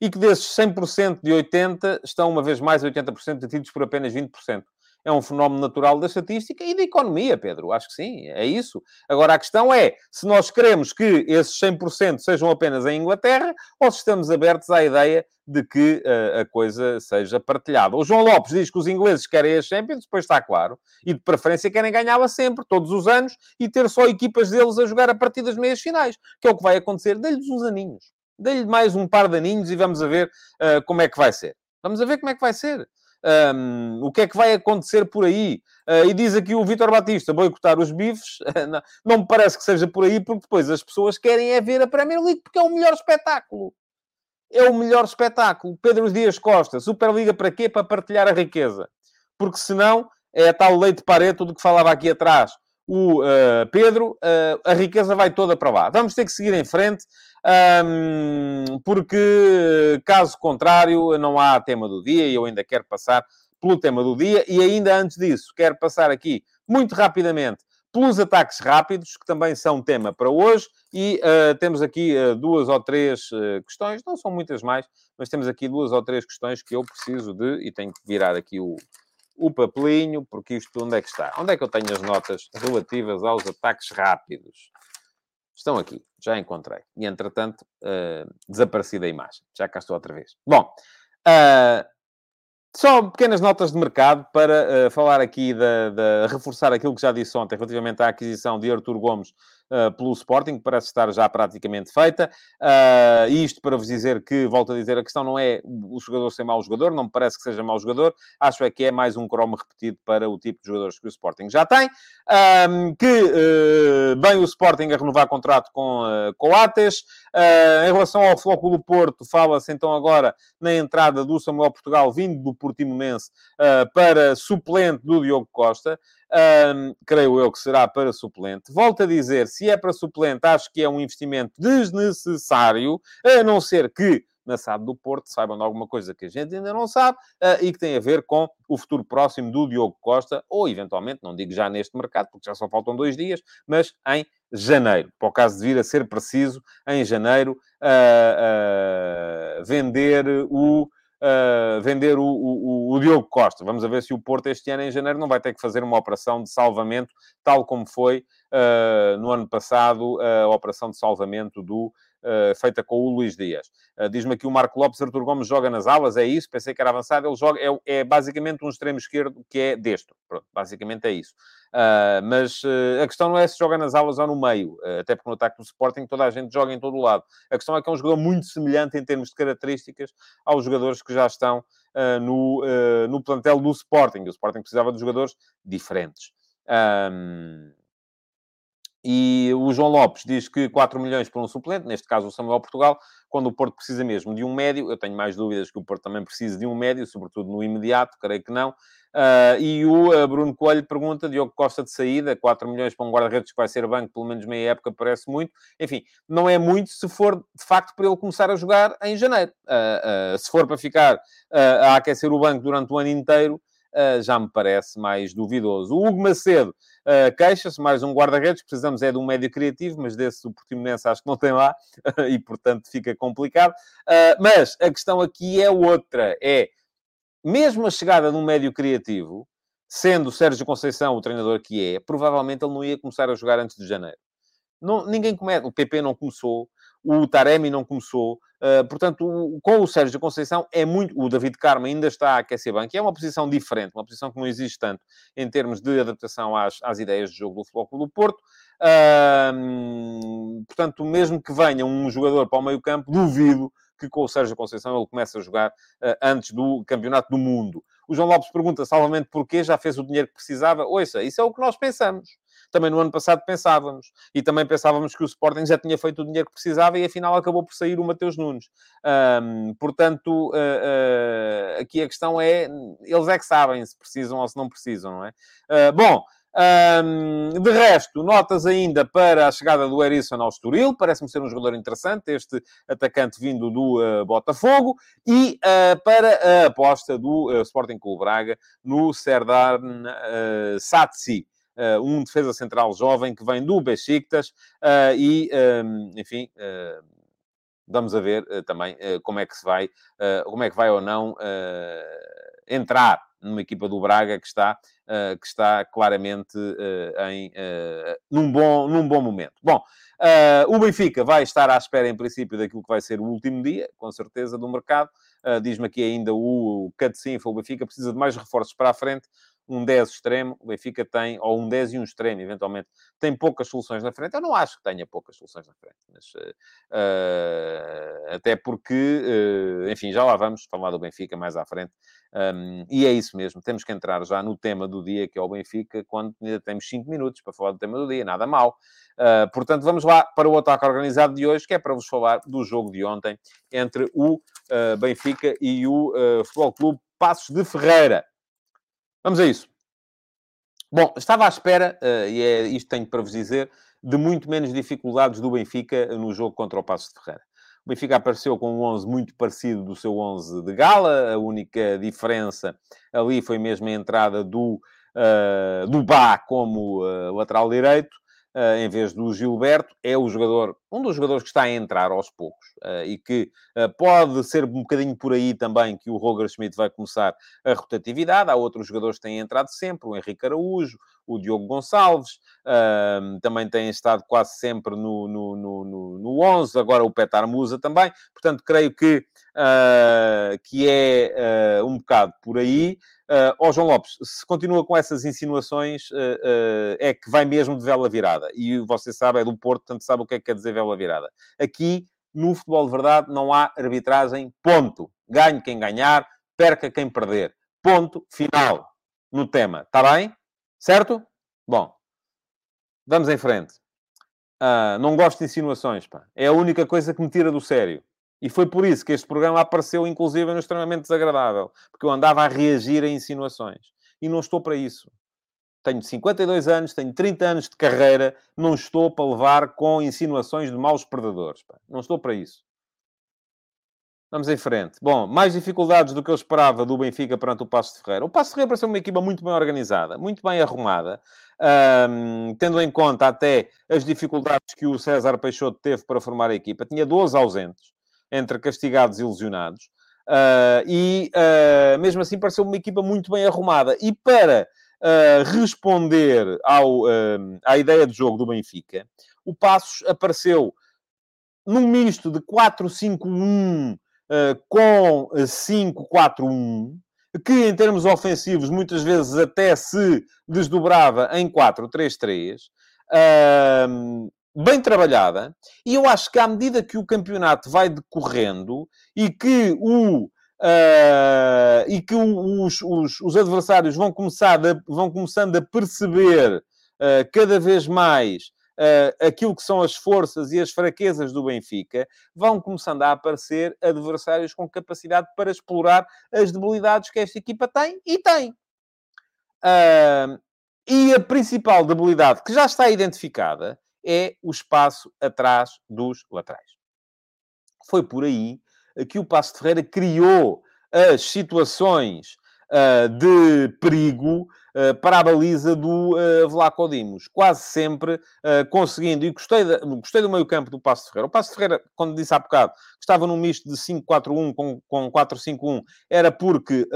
e que desses 100% de 80% estão, uma vez mais, 80% detidos por apenas 20% é um fenómeno natural da estatística e da economia, Pedro. Acho que sim, é isso. Agora, a questão é se nós queremos que esses 100% sejam apenas em Inglaterra ou se estamos abertos à ideia de que uh, a coisa seja partilhada. O João Lopes diz que os ingleses querem a Champions, depois está claro, e de preferência querem ganhá-la sempre, todos os anos, e ter só equipas deles a jogar a partir das meias finais, que é o que vai acontecer. Dê-lhes uns aninhos. Dê-lhe mais um par de aninhos e vamos a ver uh, como é que vai ser. Vamos a ver como é que vai ser. Um, o que é que vai acontecer por aí? Uh, e diz aqui o Vitor Batista, boicotar os bifes. [laughs] não, não me parece que seja por aí, porque depois as pessoas querem é ver a Premier League, porque é o melhor espetáculo. É o melhor espetáculo. Pedro Dias Costa, Superliga para quê? Para partilhar a riqueza. Porque senão é a tal lei de Pareto do que falava aqui atrás o uh, Pedro, uh, a riqueza vai toda para lá. Vamos ter que seguir em frente, um, porque, caso contrário, não há tema do dia e eu ainda quero passar pelo tema do dia. E ainda antes disso, quero passar aqui, muito rapidamente, pelos ataques rápidos, que também são tema para hoje. E uh, temos aqui duas ou três questões, não são muitas mais, mas temos aqui duas ou três questões que eu preciso de, e tenho que virar aqui o, o papelinho, porque isto onde é que está? Onde é que eu tenho as notas relativas aos ataques rápidos? Estão aqui, já encontrei. E, entretanto, uh, desapareci da imagem. Já cá estou outra vez. Bom, uh, só pequenas notas de mercado para uh, falar aqui, da, da, reforçar aquilo que já disse ontem relativamente à aquisição de Artur Gomes uh, pelo Sporting, parece estar já praticamente feita. Uh, isto para vos dizer que, volto a dizer, a questão não é o jogador ser mau jogador, não me parece que seja mau jogador, acho é que é mais um cromo repetido para o tipo de jogadores que o Sporting já tem. que uh, bem o Sporting a renovar contrato com uh, Coates. Uh, em relação ao Flóculo Porto, fala-se então agora na entrada do Samuel Portugal, vindo do Portimonense, para suplente do Diogo Costa. Um, creio eu que será para suplente. Volto a dizer, se é para suplente, acho que é um investimento desnecessário, a não ser que na SAD do Porto saibam alguma coisa que a gente ainda não sabe uh, e que tem a ver com o futuro próximo do Diogo Costa, ou eventualmente, não digo já neste mercado, porque já só faltam dois dias, mas em janeiro. Para o caso de vir a ser preciso, em janeiro, uh, uh, vender o uh, vender o, o, o, Diogo Costa. Vamos ver se o Porto este ano, em janeiro, não vai ter que fazer uma operação de salvamento, tal como foi uh, no ano passado a operação de salvamento do feita com o Luís Dias. Uh, Diz-me aqui o Marco Lopes, Artur Gomes joga nas alas, é isso? Pensei que era avançado. Ele joga, é, é basicamente um extremo esquerdo que é destro. Pronto, basicamente é isso. Uh, mas a questão não é se joga nas alas ou no meio, até porque no ataque do Sporting toda a gente joga em todo o lado. A questão é que é um jogador muito semelhante em termos de características aos jogadores que já estão no, no plantel do Sporting. O Sporting precisava de jogadores diferentes. Um, e o João Lopes diz que 4 milhões por um suplente, neste caso o Samuel Portugal, quando o Porto precisa mesmo de um médio. Eu tenho mais dúvidas que o Porto também precisa de um médio, sobretudo no imediato, creio que não. Uh, e o uh, Bruno Coelho pergunta, Diogo Costa de saída, 4 milhões para um guarda-redes que vai ser banco, pelo menos meia época, parece muito. Enfim, não é muito se for, de facto, para ele começar a jogar em janeiro. Uh, se for para ficar a aquecer o banco durante o ano inteiro, já me parece mais duvidoso. O Hugo Macedo uh, queixa-se, mais um guarda-redes, precisamos é de um médio criativo, mas desse o Portimonense acho que não tem lá, [laughs] e portanto fica complicado. Uh, mas a questão aqui é outra, é, mesmo a chegada de um médio criativo, sendo o Sérgio Conceição o treinador que é, provavelmente ele não ia começar a jogar antes de janeiro. Não, ninguém começa, o PP não começou, o Taremi não começou, Uh, portanto, o, com o Sérgio Conceição é muito. O David Carmo ainda está a aquecer que é uma posição diferente, uma posição que não existe tanto em termos de adaptação às, às ideias de jogo do Futebol do Porto. Uh, portanto, mesmo que venha um jogador para o meio-campo, duvido que com o Sérgio Conceição ele comece a jogar uh, antes do Campeonato do Mundo. O João Lopes pergunta salvamente porquê, já fez o dinheiro que precisava. Ouça, isso é o que nós pensamos também no ano passado pensávamos. E também pensávamos que o Sporting já tinha feito o dinheiro que precisava e afinal acabou por sair o Mateus Nunes. Um, portanto, uh, uh, aqui a questão é, eles é que sabem se precisam ou se não precisam, não é? Uh, bom, um, de resto, notas ainda para a chegada do Erisson ao Estoril. Parece-me ser um jogador interessante, este atacante vindo do uh, Botafogo. E uh, para a aposta do uh, Sporting Clube Braga no Serdar Satsi. Uh, um defesa central jovem que vem do Besiktas uh, e, ehm, enfim, uh, vamos a ver também como é que se vai, como é que vai ou não entrar numa equipa do Braga que está, que está claramente em, num, bom, num bom momento. Bom, o Benfica vai estar à espera, em princípio, daquilo que vai ser o último dia, com certeza, do mercado. Diz-me aqui ainda o Cadecinfa, o Benfica precisa de mais reforços para a frente um 10 extremo, o Benfica tem, ou um 10 e um extremo, eventualmente, tem poucas soluções na frente. Eu não acho que tenha poucas soluções na frente, mas uh, até porque, enfim, já lá vamos falar do Benfica mais à frente. Um, e é isso mesmo, temos que entrar já no tema do dia, que é o Benfica, quando ainda temos 5 minutos para falar do tema do dia, nada mal. Uh, portanto, vamos lá para o ataque organizado de hoje, que é para vos falar do jogo de ontem entre o uh, Benfica e o uh, Futebol Clube Passos de Ferreira. Vamos a isso. Bom, estava à espera, e é isto tenho para vos dizer, de muito menos dificuldades do Benfica no jogo contra o Passos de Ferreira. O Benfica apareceu com um 11 muito parecido do seu 11 de gala. A única diferença ali foi mesmo a entrada do, uh, do Bá como uh, lateral direito uh, em vez do Gilberto, é o jogador, um dos jogadores que está a entrar aos poucos uh, e que uh, pode ser um bocadinho por aí também que o Roger Schmidt vai começar a rotatividade. Há outros jogadores que têm entrado sempre, o Henrique Araújo, o Diogo Gonçalves, também têm estado quase sempre no, no, no, no 11, agora o Petar Musa também. Portanto, creio que, que é um bocado por aí. Uh, oh, João Lopes, se continua com essas insinuações, uh, uh, é que vai mesmo de vela virada. E você sabe, é do Porto, portanto sabe o que é que quer dizer vela virada. Aqui, no futebol de verdade, não há arbitragem, ponto. Ganhe quem ganhar, perca quem perder. Ponto final no tema. Está bem? Certo? Bom, vamos em frente. Uh, não gosto de insinuações, pá. É a única coisa que me tira do sério. E foi por isso que este programa apareceu, inclusive, no extremamente desagradável. Porque eu andava a reagir a insinuações. E não estou para isso. Tenho 52 anos, tenho 30 anos de carreira, não estou para levar com insinuações de maus perdedores. Pá. Não estou para isso. Vamos em frente. Bom, mais dificuldades do que eu esperava do Benfica perante o Passo de Ferreira. O Passo de Ferreira pareceu uma equipa muito bem organizada, muito bem arrumada, um, tendo em conta até as dificuldades que o César Peixoto teve para formar a equipa. Tinha 12 ausentes entre castigados e lesionados. Uh, e uh, mesmo assim pareceu uma equipa muito bem arrumada. E para uh, responder ao, à ideia de jogo do Benfica, o Passos apareceu num misto de 4-5-1 com 5-4-1, que em termos ofensivos muitas vezes até se desdobrava em 4-3-3 bem trabalhada, e eu acho que à medida que o campeonato vai decorrendo e que o. Uh, e que os, os, os, adversários vão, começar a, vão começando a perceber uh, cada vez mais uh, aquilo que são as forças e as fraquezas do Benfica, vão começando a aparecer adversários com capacidade para explorar as debilidades que esta equipa tem e tem. e a principal debilidade que já está identificada é o espaço atrás dos laterais. Foi por aí que o Passo de Ferreira criou as situações uh, de perigo uh, para a baliza do uh, Vlaco Dimos. Quase sempre uh, conseguindo. E gostei, de, gostei do meio campo do Passo de Ferreira. O Passo de Ferreira, quando disse há bocado que estava num misto de 5-4-1 com, com 4-5-1, era porque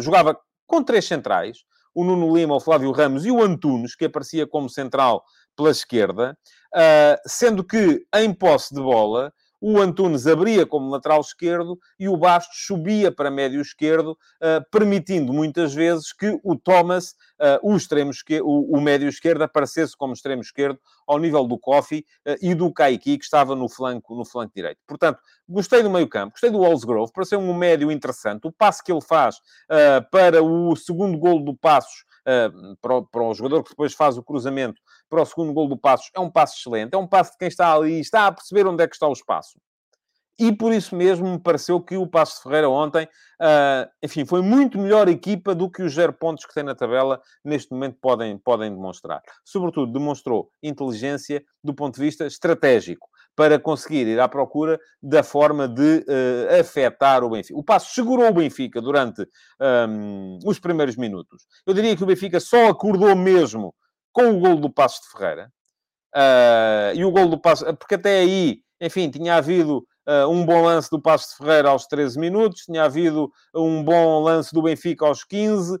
jogava com três centrais. O Nuno Lima, o Flávio Ramos e o Antunes, que aparecia como central pela esquerda, uh, sendo que, em posse de bola, o Antunes abria como lateral esquerdo e o Bastos subia para médio esquerdo, uh, permitindo muitas vezes que o Thomas, uh, o, extremo o, o, médio esquerdo, aparecesse como extremo esquerdo ao nível do uh, e do Kaiki, que estava no flanco, no flanco direito. Portanto, gostei do meio campo, gostei do Grove, pareceu um médio interessante. O passe que ele faz para o segundo gol do Passos uh, para, o, para o jogador que depois faz o cruzamento para o segundo gol do Passos, é um passo excelente. É um passo de quem está ali está a perceber onde é que está o espaço. E por isso mesmo me pareceu que o Passo de Ferreira ontem, uh, enfim, foi muito melhor equipa do que os zero pontos que tem na tabela neste momento podem, podem demonstrar. Sobretudo, demonstrou inteligência do ponto de vista estratégico para conseguir ir à procura da forma de uh, afetar o Benfica. O Passo segurou o Benfica durante um, os primeiros minutos. Eu diria que o Benfica só acordou mesmo com o gol do Passo de Ferreira. Uh, e o gol do Passo... Porque até aí, enfim, tinha havido Uh, um bom lance do Passo de Ferreira aos 13 minutos, tinha havido um bom lance do Benfica aos 15 uh,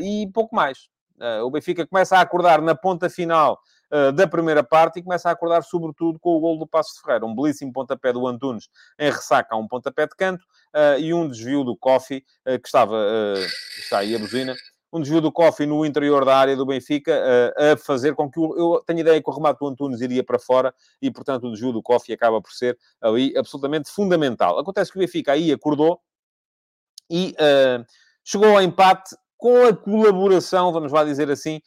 e pouco mais. Uh, o Benfica começa a acordar na ponta final uh, da primeira parte e começa a acordar sobretudo com o gol do Passo Ferreira. Um belíssimo pontapé do Antunes em ressaca a um pontapé de canto uh, e um desvio do Kofi, que estava... está aí a buzina. um desvio do Coffee no interior da área do Benfica, a fazer com que o, eu tenho ideia que o remate do Antunes iria para fora e, portanto, o desvio do Coffee acaba por ser ali absolutamente fundamental. Acontece que o Benfica aí acordou e uh, chegou ao empate com a colaboração, vamos lá dizer assim,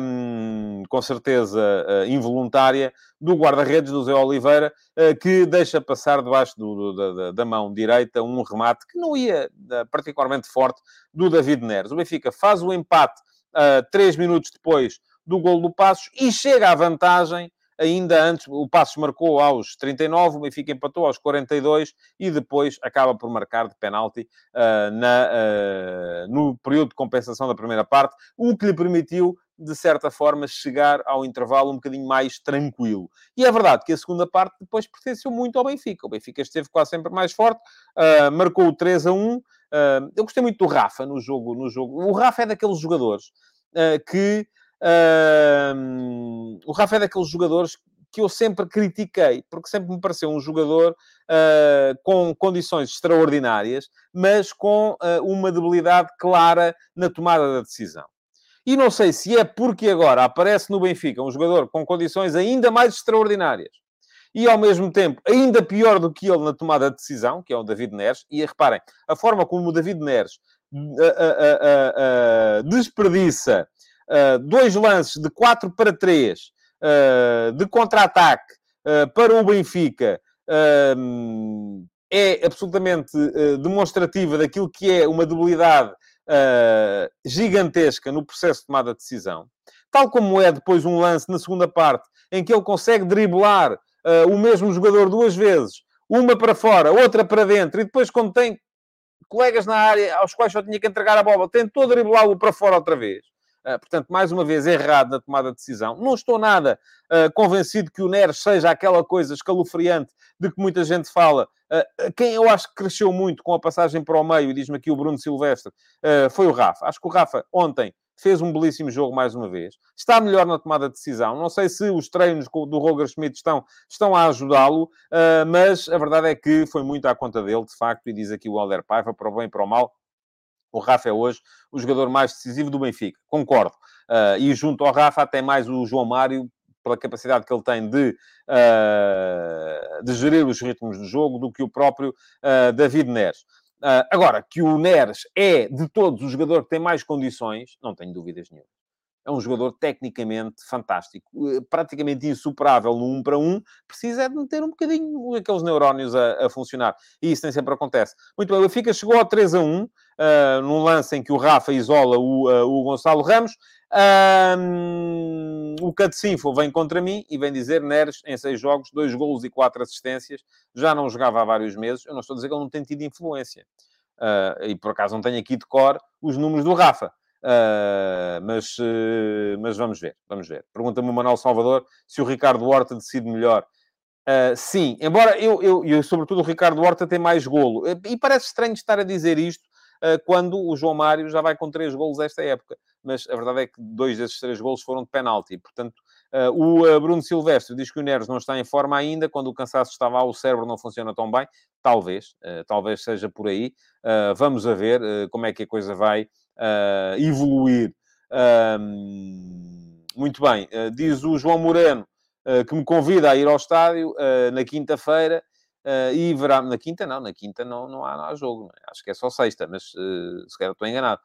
um, com certeza uh, involuntária, do guarda-redes, do Zé Oliveira, uh, que deixa passar debaixo do, do, da, da, mão direita um remate que não ia uh, particularmente forte do David Neres. O Benfica faz o empate três minutos depois do gol do Passos e chega à vantagem ainda antes, o Passos marcou aos 39, o Benfica empatou aos 42 e depois acaba por marcar de penalti uh, na, uh, no período de compensação da primeira parte, o que lhe permitiu de certa forma, chegar ao intervalo um bocadinho mais tranquilo. E é verdade que a segunda parte depois pertenceu muito ao Benfica. O Benfica esteve quase sempre mais forte, uh, marcou o 3 a 1. Uh, eu gostei muito do Rafa no jogo. No jogo. O Rafa é daqueles jogadores que Uh, o Rafa é daqueles jogadores que eu sempre critiquei, porque sempre me pareceu um jogador uh, com condições extraordinárias, mas com uh, uma debilidade clara na tomada da decisão. E não sei se é porque agora aparece no Benfica um jogador com condições ainda mais extraordinárias e, ao mesmo tempo, ainda pior do que ele na tomada de decisão, que é o David Neres. E reparem, a forma como o David Neres uh, desperdiça uh, dois lances de 4 para 3 uh, ah, de contra-ataque uh, para o Benfica é absolutamente demonstrativa daquilo que é uma debilidade gigantesca no processo de tomada de decisão. Tal como é depois um lance na segunda parte em que ele consegue driblar o mesmo jogador duas vezes, uma para fora, outra para dentro, e depois, quando tem colegas na área aos quais só tinha que entregar a bola, tentou driblá-lo para fora outra vez. Uh, portanto, mais uma vez, errado na tomada de decisão. Não estou nada uh, convencido que o Neres seja aquela coisa escalofriante de que muita gente fala. Uh, quem eu acho que cresceu muito com a passagem para o meio, e diz-me aqui o Bruno Silvestre, foi o Rafa. Acho que o Rafa, ontem, fez um belíssimo jogo mais uma vez. Está melhor na tomada de decisão. Não sei se os treinos do Roger Schmidt estão, estão a ajudá-lo, mas a verdade é que foi muito à conta dele, de facto, e diz aqui o Alder Paiva, para o bem e para o mal, o Rafa é hoje o jogador mais decisivo do Benfica. Concordo. Uh, e junto ao Rafa, até mais o João Mário, pela capacidade que ele tem de, uh, de gerir os ritmos do jogo, do que o próprio uh, David Neres. agora, que o Neres é, de todos, o jogador que tem mais condições, não tenho dúvidas nenhuma é um jogador tecnicamente fantástico, eh, praticamente insuperável no 1 para 1, precisa é de meter um bocadinho aqueles neurónios a, a funcionar. E isso nem sempre acontece. Muito bem, o Benfica chegou ao 3 a 1, uh, eh, num lance em que o Rafa isola o, uh, o Gonçalo Ramos. Um, o Catecinfo vem contra mim e vem dizer Neres, em seis jogos, dois golos e quatro assistências, já não jogava há vários meses. Eu não estou a dizer que ele não tem tido influência. Uh, e por acaso não tenho aqui de cor os números do Rafa. Uh, mas, uh, mas vamos ver, vamos ver. Pergunta-me o Manuel Salvador se o Ricardo Horta decide melhor. Uh, sim, embora eu, eu, eu, sobretudo, o Ricardo Horta tem mais golo. E parece estranho estar a dizer isto quando o João Mário já vai com três golos esta época. Mas a verdade é que dois desses três golos foram de penalti. Portanto, o Bruno Silvestre diz que o Neres não está em forma ainda. Quando o cansaço está lá, o cérebro não funciona tão bem. Talvez, talvez seja por aí. vamos a ver como é que a coisa vai uh, evoluir. muito bem, uh, diz o João Moreno uh, que me convida a ir ao estádio na quinta-feira e verá. Na quinta, não, na quinta não, não, há, não há jogo, não é? acho que é só sexta, mas se calhar estou enganado.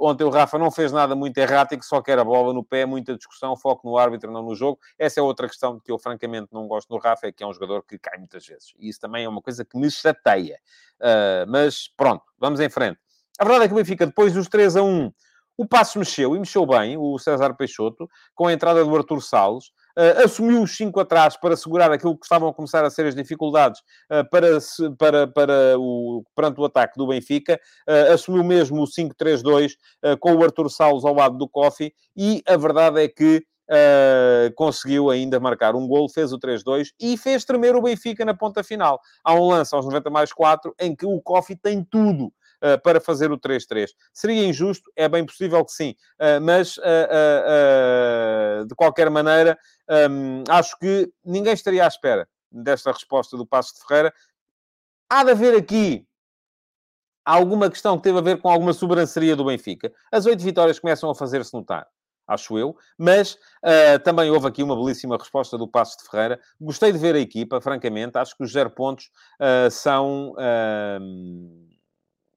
Ontem o Rafa não fez nada muito errático, só quer a bola no pé, muita discussão, foco no árbitro, não no jogo. Essa é outra questão que eu francamente não gosto do Rafa, é que é um jogador que cai muitas vezes. E isso também é uma coisa que me chateia. Mas pronto, vamos em frente. A verdade é que o Benfica, depois dos 3 a 1, o passo mexeu e mexeu bem, o César Peixoto, com a entrada do Arthur Salles. Uh, assumiu os 5 atrás para segurar aquilo que estavam a começar a ser as dificuldades uh, para, para, para o, perante o ataque do Benfica. Uh, assumiu mesmo o 5-3-2 com o Arthur Salles ao lado do Kofi e a verdade é que Uh, conseguiu ainda marcar um gol, fez o 3-2 e fez tremer o Benfica na ponta final. Há um lance aos 90 mais 4 em que o Kofi tem tudo para fazer o 3-3. Seria injusto? É bem possível que sim, uh, mas de qualquer maneira, um, acho que ninguém estaria à espera desta resposta do Passo de Ferreira. Há de haver aqui alguma questão que teve a ver com alguma sobranceria do Benfica. As oito vitórias começam a fazer-se notar acho eu, mas uh, também houve aqui uma belíssima resposta do Passo de Ferreira. Gostei de ver a equipa, francamente, acho que os zero pontos uh, são uh,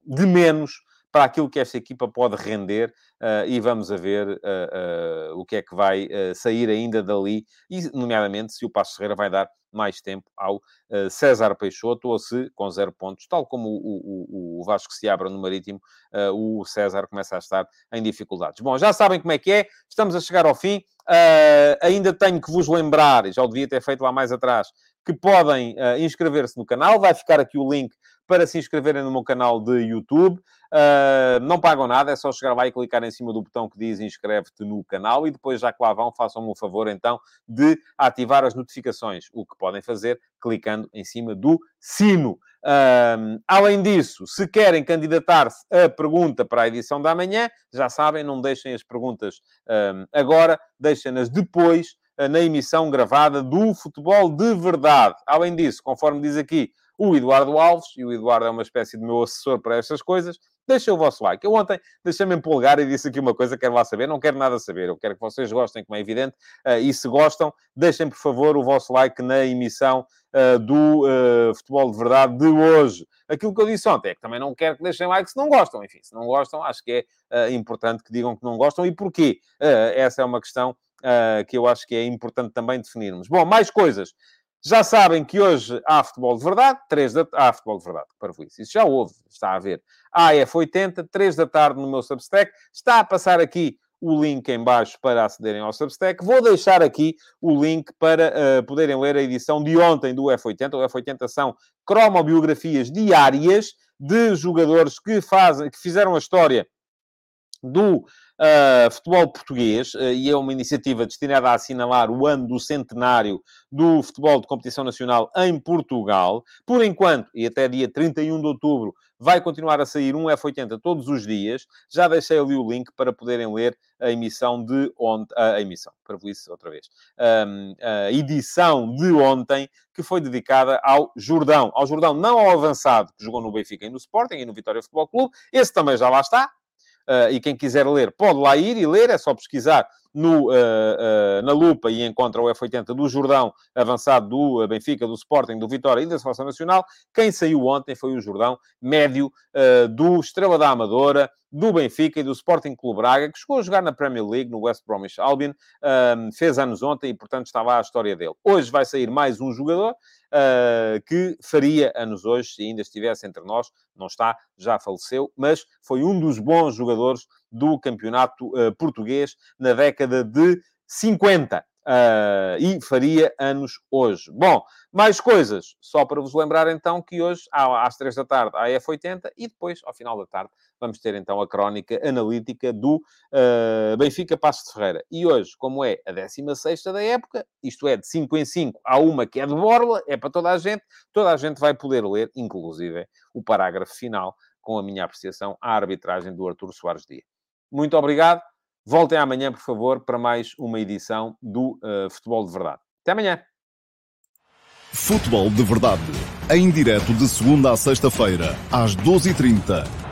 de menos para aquilo que esta equipa pode render uh, e vamos a ver uh, uh, o que é que vai sair ainda dali, e nomeadamente se o Passo Ferreira vai dar mais tempo ao César Peixoto ou se, com zero pontos, tal como o, o, o Vasco se abra no Marítimo, o César começa a estar em dificuldades. Bom, já sabem como é que é, estamos a chegar ao fim. ainda tenho que vos lembrar, já o devia ter feito lá mais atrás, que podem inscrever-se no canal. Vai ficar aqui o link para se inscreverem no meu canal de YouTube. Uh, não pagam nada, é só chegar lá e clicar em cima do botão que diz inscreve-te no canal e depois, já que lá vão, façam-me o favor então de ativar as notificações, o que podem fazer clicando em cima do sino. Uh, além disso, se querem candidatar-se a pergunta para a edição da manhã, já sabem, não deixem as perguntas uh, agora, deixem-nas depois na emissão gravada do Futebol de Verdade. Além disso, conforme diz aqui o Eduardo Alves, e o Eduardo é uma espécie de meu assessor para estas coisas, deixem o vosso like. Eu ontem deixei-me empolgar e disse aqui uma coisa, quero lá saber, não quero nada saber, eu quero que vocês gostem, como é evidente, uh, e se gostam, deixem, por favor, o vosso like na emissão uh, do uh, Futebol de Verdade de hoje. Aquilo que eu disse ontem é que também não quero que deixem like se não gostam. Enfim, se não gostam, acho que é importante que digam que não gostam e porquê. essa é uma questão que eu acho que é importante também definirmos. Bom, mais coisas. Já sabem que hoje há futebol de verdade, 3 da há futebol de verdade, para isso. Isso já houve, está a ver. AF80, 3 da tarde no meu Substack. Está a passar aqui o link em baixo para acederem ao Substack. Vou deixar aqui o link para uh, poderem ler a edição de ontem do F80. O F80 são cromobiografias diárias de jogadores que fazem, que fizeram a história do uh, futebol português, uh, e é uma iniciativa destinada a assinalar o ano do centenário do futebol de competição nacional em Portugal. Por enquanto, e até dia 31 de outubro, vai continuar a sair um F80 todos os dias. Já deixei ali o link para poderem ler a emissão de ontem, a emissão, para isso outra vez, a edição de ontem, que foi dedicada ao Jordão. Ao Jordão, não ao avançado, que jogou no Benfica e no Sporting e no Vitória Futebol Clube. Esse também já lá está, uh, e quem quiser ler pode lá ir e ler, é só pesquisar no, uh, uh, na lupa e encontra o F80 do Jordão, avançado do Benfica, do Sporting, do Vitória e da Seleção Nacional. Quem saiu ontem foi o Jordão, médio do Estrela da Amadora, do Benfica e do Sporting Clube Braga, que chegou a jogar na Premier League, no West Bromwich Albion, um, fez anos ontem e, portanto, estava a história dele. Hoje vai sair mais um jogador uh, que faria anos hoje, se ainda estivesse entre nós, não está, já faleceu, mas foi um dos bons jogadores do campeonato uh, português na década de 50. Uh, e faria anos hoje. Bom, mais coisas. Só para vos lembrar então que hoje, às três da tarde, a F80 e depois, ao final da tarde, vamos ter então a crónica analítica do uh, Benfica Passos de Ferreira. E hoje, como é a 16 da época, isto é, de 5 em 5, há uma que é de borla, é para toda a gente, toda a gente vai poder ler, inclusive, o parágrafo final, com a minha apreciação à arbitragem do Artur Soares Dia. Muito obrigado. Voltem amanhã, por favor, para mais uma edição do uh, Futebol de Verdade. Até amanhã. Futebol de Verdade. Em direto de segunda a sexta-feira, às 12h30